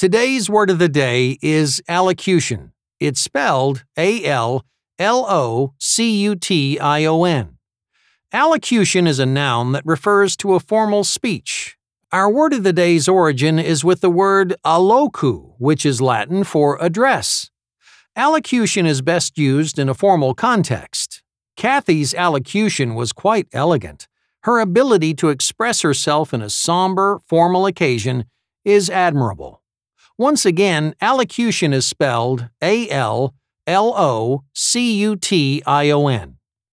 Today's word of the day is allocution. It's spelled A L L O C U T I O N. Allocution is a noun that refers to a formal speech. Our word of the day's origin is with the word allocu, which is Latin for address. Allocution is best used in a formal context. Cathy's allocution was quite elegant. Her ability to express herself in a somber, formal occasion is admirable. Once again, allocution is spelled A L L O C U T I O N.